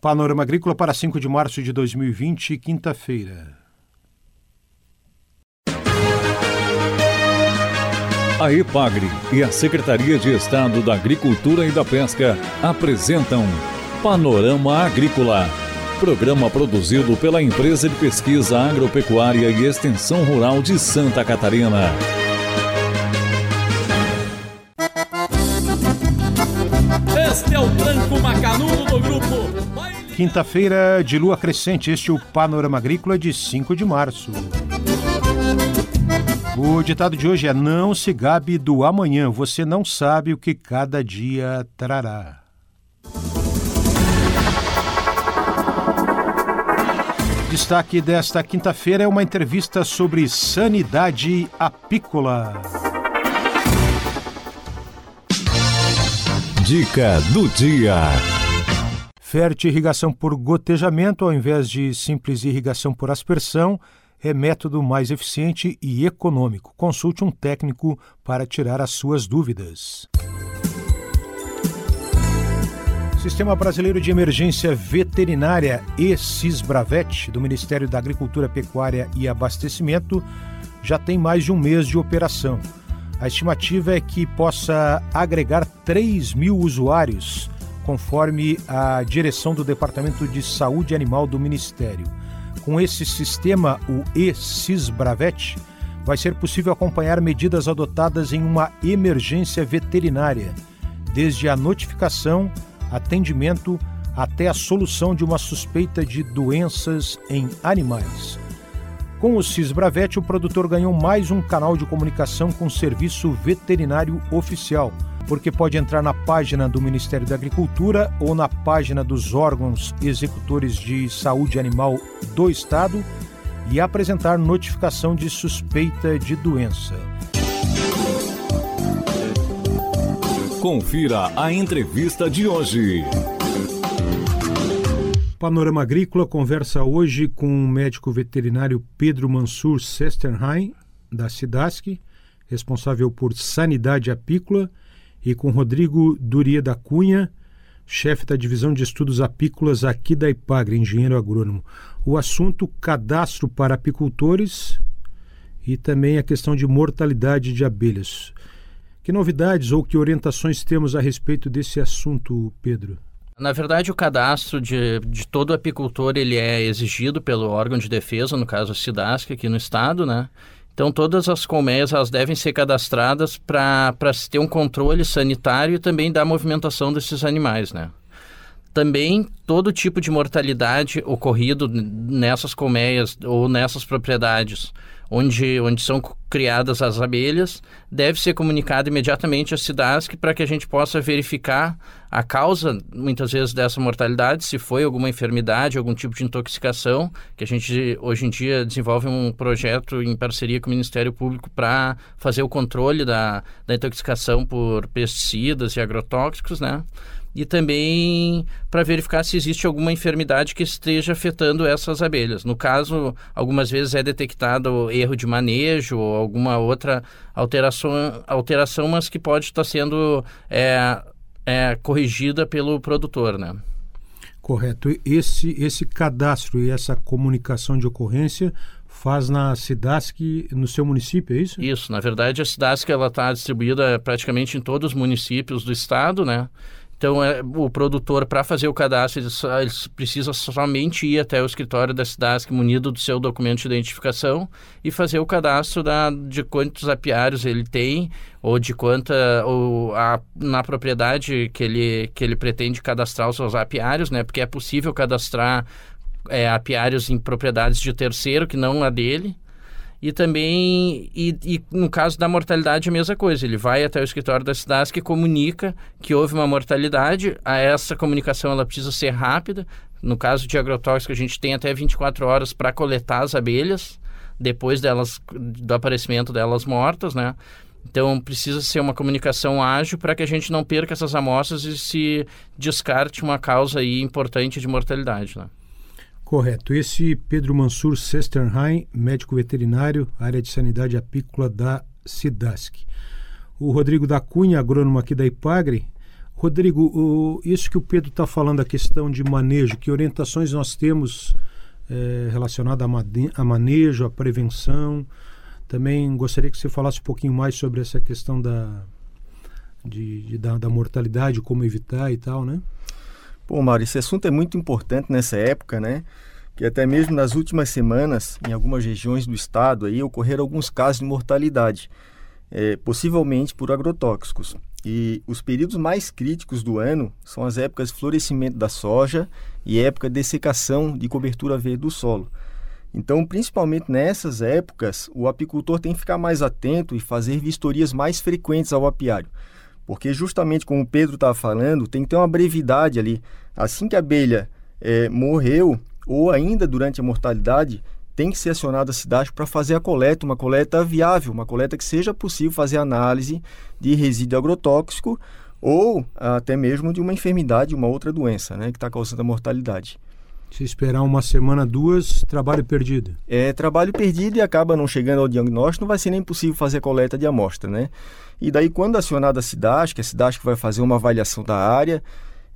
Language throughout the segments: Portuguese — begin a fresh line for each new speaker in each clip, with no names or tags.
Panorama Agrícola para 5 de março de 2020, quinta-feira.
A EPAGRE e a Secretaria de Estado da Agricultura e da Pesca apresentam Panorama Agrícola, programa produzido pela Empresa de Pesquisa Agropecuária e Extensão Rural de Santa Catarina.
Este é o tranco grupo. Quinta-feira de lua crescente, este é o Panorama Agrícola de 5 de março. O ditado de hoje é: Não se gabe do amanhã, você não sabe o que cada dia trará. Destaque desta quinta-feira é uma entrevista sobre sanidade apícola.
Dica do dia.
Fértil irrigação por gotejamento ao invés de simples irrigação por aspersão é método mais eficiente e econômico. Consulte um técnico para tirar as suas dúvidas. Sistema Brasileiro de Emergência Veterinária e Cisbravet, do Ministério da Agricultura, Pecuária e Abastecimento, já tem mais de um mês de operação. A estimativa é que possa agregar 3 mil usuários, conforme a direção do Departamento de Saúde Animal do Ministério. Com esse sistema, o e-Cisbravet, vai ser possível acompanhar medidas adotadas em uma emergência veterinária, desde a notificação atendimento até a solução de uma suspeita de doenças em animais. Com o Cisbravet, o produtor ganhou mais um canal de comunicação com o serviço veterinário oficial, porque pode entrar na página do Ministério da Agricultura ou na página dos órgãos executores de saúde animal do Estado e apresentar notificação de suspeita de doença.
Confira a entrevista de hoje.
Panorama Agrícola conversa hoje com o médico veterinário Pedro Mansur Sesterheim, da SIDASC, responsável por sanidade apícola, e com Rodrigo Duria da Cunha, chefe da divisão de estudos apícolas aqui da IPAGRE, engenheiro agrônomo. O assunto cadastro para apicultores e também a questão de mortalidade de abelhas. Que novidades ou que orientações temos a respeito desse assunto, Pedro?
Na verdade, o cadastro de, de todo apicultor ele é exigido pelo órgão de defesa, no caso a SIDASC aqui no estado, né? Então, todas as colmeias elas devem ser cadastradas para se ter um controle sanitário e também da movimentação desses animais, né? Também todo tipo de mortalidade ocorrido nessas colmeias ou nessas propriedades onde, onde são criadas as abelhas, deve ser comunicado imediatamente à SIDASC para que a gente possa verificar a causa, muitas vezes, dessa mortalidade, se foi alguma enfermidade, algum tipo de intoxicação, que a gente hoje em dia desenvolve um projeto em parceria com o Ministério Público para fazer o controle da, da intoxicação por pesticidas e agrotóxicos, né? E também para verificar se existe alguma enfermidade que esteja afetando essas abelhas. No caso, algumas vezes é detectado erro de manejo ou alguma outra alteração, alteração mas que pode estar sendo é, é, corrigida pelo produtor, né?
Correto. Esse, esse cadastro e essa comunicação de ocorrência faz na SIDASC no seu município, é isso?
Isso. Na verdade, a SIDASC está distribuída praticamente em todos os municípios do estado, né? Então, é, o produtor, para fazer o cadastro, ele, ele, precisa somente ir até o escritório da SIDASC munido do seu documento de identificação e fazer o cadastro da, de quantos apiários ele tem ou de quanta ou a, na propriedade que ele, que ele pretende cadastrar os seus apiários, né? Porque é possível cadastrar é, apiários em propriedades de terceiro que não a dele, e também, e, e, no caso da mortalidade, a mesma coisa. Ele vai até o escritório da cidade que comunica que houve uma mortalidade. A essa comunicação ela precisa ser rápida. No caso de agrotóxico, a gente tem até 24 horas para coletar as abelhas, depois delas, do aparecimento delas mortas, né? Então, precisa ser uma comunicação ágil para que a gente não perca essas amostras e se descarte uma causa aí importante de mortalidade, né?
Correto. Esse Pedro Mansur Sesterheim, médico veterinário, área de sanidade apícola da SIDASC. O Rodrigo da Cunha, agrônomo aqui da IPAGRE, Rodrigo, o, isso que o Pedro está falando, a questão de manejo, que orientações nós temos é, relacionadas a, a manejo, a prevenção? Também gostaria que você falasse um pouquinho mais sobre essa questão da, de, de da, da, mortalidade, como evitar e tal, né?
Bom, Mário, esse assunto é muito importante nessa época, né? Que até mesmo nas últimas semanas, em algumas regiões do estado, aí ocorreram alguns casos de mortalidade, é, possivelmente por agrotóxicos. E os períodos mais críticos do ano são as épocas de florescimento da soja e época de secação de cobertura verde do solo. Então, principalmente nessas épocas, o apicultor tem que ficar mais atento e fazer vistorias mais frequentes ao apiário. Porque, justamente como o Pedro estava falando, tem que ter uma brevidade ali. Assim que a abelha é, morreu, ou ainda durante a mortalidade, tem que ser acionada a cidade para fazer a coleta, uma coleta viável, uma coleta que seja possível fazer análise de resíduo agrotóxico ou até mesmo de uma enfermidade, uma outra doença né, que está causando a mortalidade.
Se esperar uma semana, duas, trabalho perdido.
É trabalho perdido e acaba não chegando ao diagnóstico, não vai ser nem possível fazer a coleta de amostra, né? E daí, quando acionada a cidade, que a cidade vai fazer uma avaliação da área,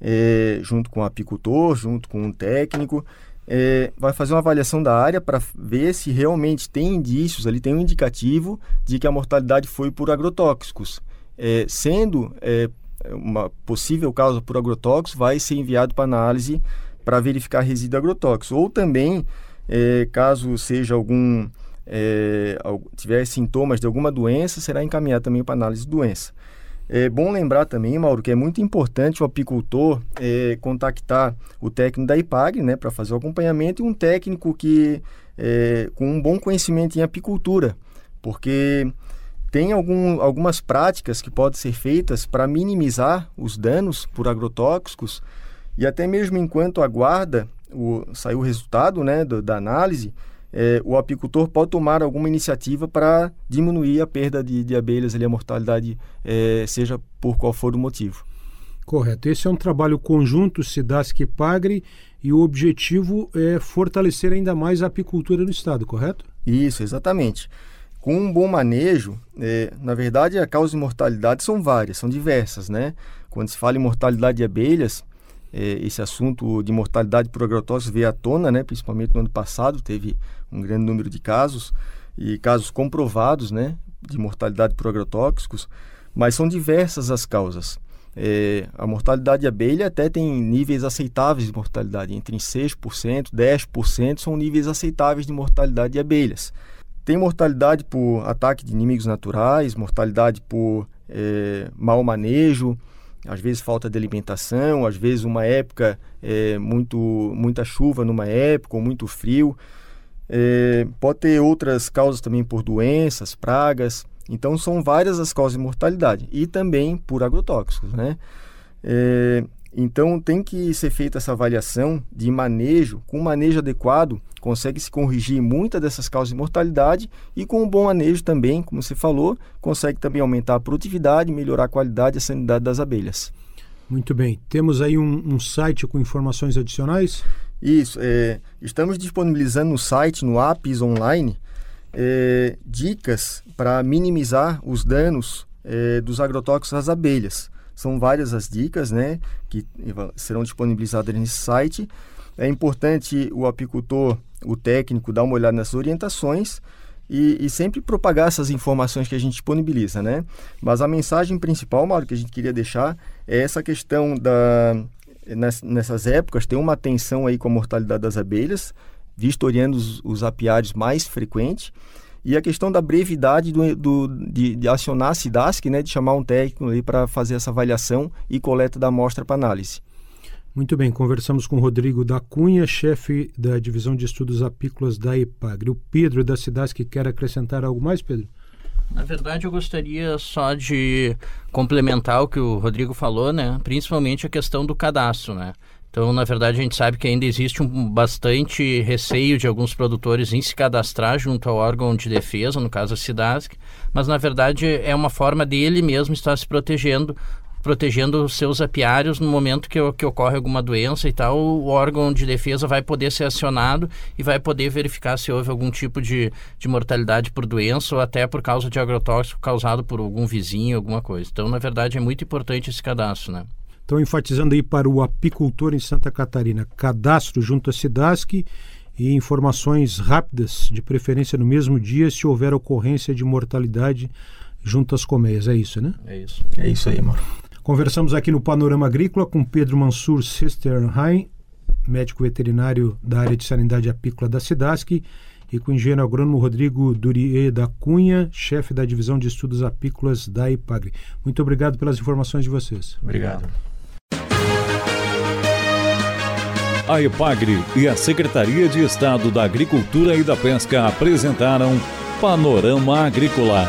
é, junto com o apicultor, junto com um técnico, é, vai fazer uma avaliação da área para ver se realmente tem indícios, ali tem um indicativo de que a mortalidade foi por agrotóxicos. É, sendo é, uma possível causa por agrotóxicos, vai ser enviado para análise para verificar resíduo agrotóxico. Ou também, é, caso seja algum é, tiver sintomas de alguma doença, será encaminhado também para análise de doença. É bom lembrar também, Mauro, que é muito importante o apicultor é, contactar o técnico da IPAG né, para fazer o acompanhamento e um técnico que é, com um bom conhecimento em apicultura, porque tem algum, algumas práticas que podem ser feitas para minimizar os danos por agrotóxicos e até mesmo enquanto aguarda o, sair o resultado né, do, da análise, é, o apicultor pode tomar alguma iniciativa para diminuir a perda de, de abelhas, ali, a mortalidade, é, seja por qual for o motivo.
Correto. Esse é um trabalho conjunto SIDASC e PAGRE e o objetivo é fortalecer ainda mais a apicultura no estado, correto?
Isso, exatamente. Com um bom manejo, é, na verdade, a causa de mortalidade são várias, são diversas, né? Quando se fala em mortalidade de abelhas, esse assunto de mortalidade por agrotóxicos veio à tona, né, principalmente no ano passado, teve um grande número de casos e casos comprovados né, de mortalidade por agrotóxicos, mas são diversas as causas. É, a mortalidade de abelha até tem níveis aceitáveis de mortalidade, entre 6%, 10% são níveis aceitáveis de mortalidade de abelhas. Tem mortalidade por ataque de inimigos naturais, mortalidade por é, mau manejo, às vezes falta de alimentação, às vezes uma época é, muito muita chuva numa época ou muito frio. É, pode ter outras causas também por doenças, pragas. Então são várias as causas de mortalidade e também por agrotóxicos, né? É, então tem que ser feita essa avaliação de manejo. Com um manejo adequado, consegue se corrigir muitas dessas causas de mortalidade e com um bom manejo também, como você falou, consegue também aumentar a produtividade, melhorar a qualidade e a sanidade das abelhas.
Muito bem. Temos aí um, um site com informações adicionais?
Isso. É, estamos disponibilizando no site, no APIS Online, é, dicas para minimizar os danos é, dos agrotóxicos às abelhas. São várias as dicas né, que serão disponibilizadas nesse site. É importante o apicultor, o técnico, dar uma olhada nessas orientações e, e, sempre propagar essas informações que a gente disponibiliza. Né? Mas a mensagem principal, Mauro, que a gente queria deixar é essa questão da. Nessas épocas, tem uma atenção aí com a mortalidade das abelhas, vistoriando os, os apiários mais frequentes e a questão da brevidade do, do de, de, acionar a SIDASC, né, de chamar um técnico para fazer essa avaliação e coleta da amostra para análise.
Muito bem, conversamos com Rodrigo da Cunha, chefe da Divisão de Estudos Apícolas da EPAGRE. O Pedro da SIDASC quer acrescentar algo mais, Pedro?
Na verdade, eu gostaria só de complementar o que o Rodrigo falou, né? Principalmente a questão do cadastro, né? Então, na verdade, a gente sabe que ainda existe um bastante receio de alguns produtores em se cadastrar junto ao órgão de defesa, no caso a SIDASC, mas na verdade é uma forma dele mesmo estar se protegendo protegendo os seus apiários no momento que, que ocorre alguma doença e tal, o órgão de defesa vai poder ser acionado e vai poder verificar se houve algum tipo de, de mortalidade por doença ou até por causa de agrotóxico causado por algum vizinho, alguma coisa. Então, na verdade, é muito importante esse cadastro, né?
Então, enfatizando aí para o apicultor em Santa Catarina, cadastro junto à SIDASC e informações rápidas, de preferência no mesmo dia, se houver ocorrência de mortalidade junto às colmeias. É isso, né?
É isso.
É isso aí, mano.
Conversamos aqui no Panorama Agrícola com Pedro Mansur Sisterheim, médico veterinário da área de sanidade apícola da SIDASC, e com o engenheiro agrônomo Rodrigo Durie da Cunha, chefe da divisão de estudos apícolas da IPAGRE. Muito obrigado pelas informações de vocês.
Obrigado.
A EPAGRE e a Secretaria de Estado da Agricultura e da Pesca apresentaram Panorama Agrícola,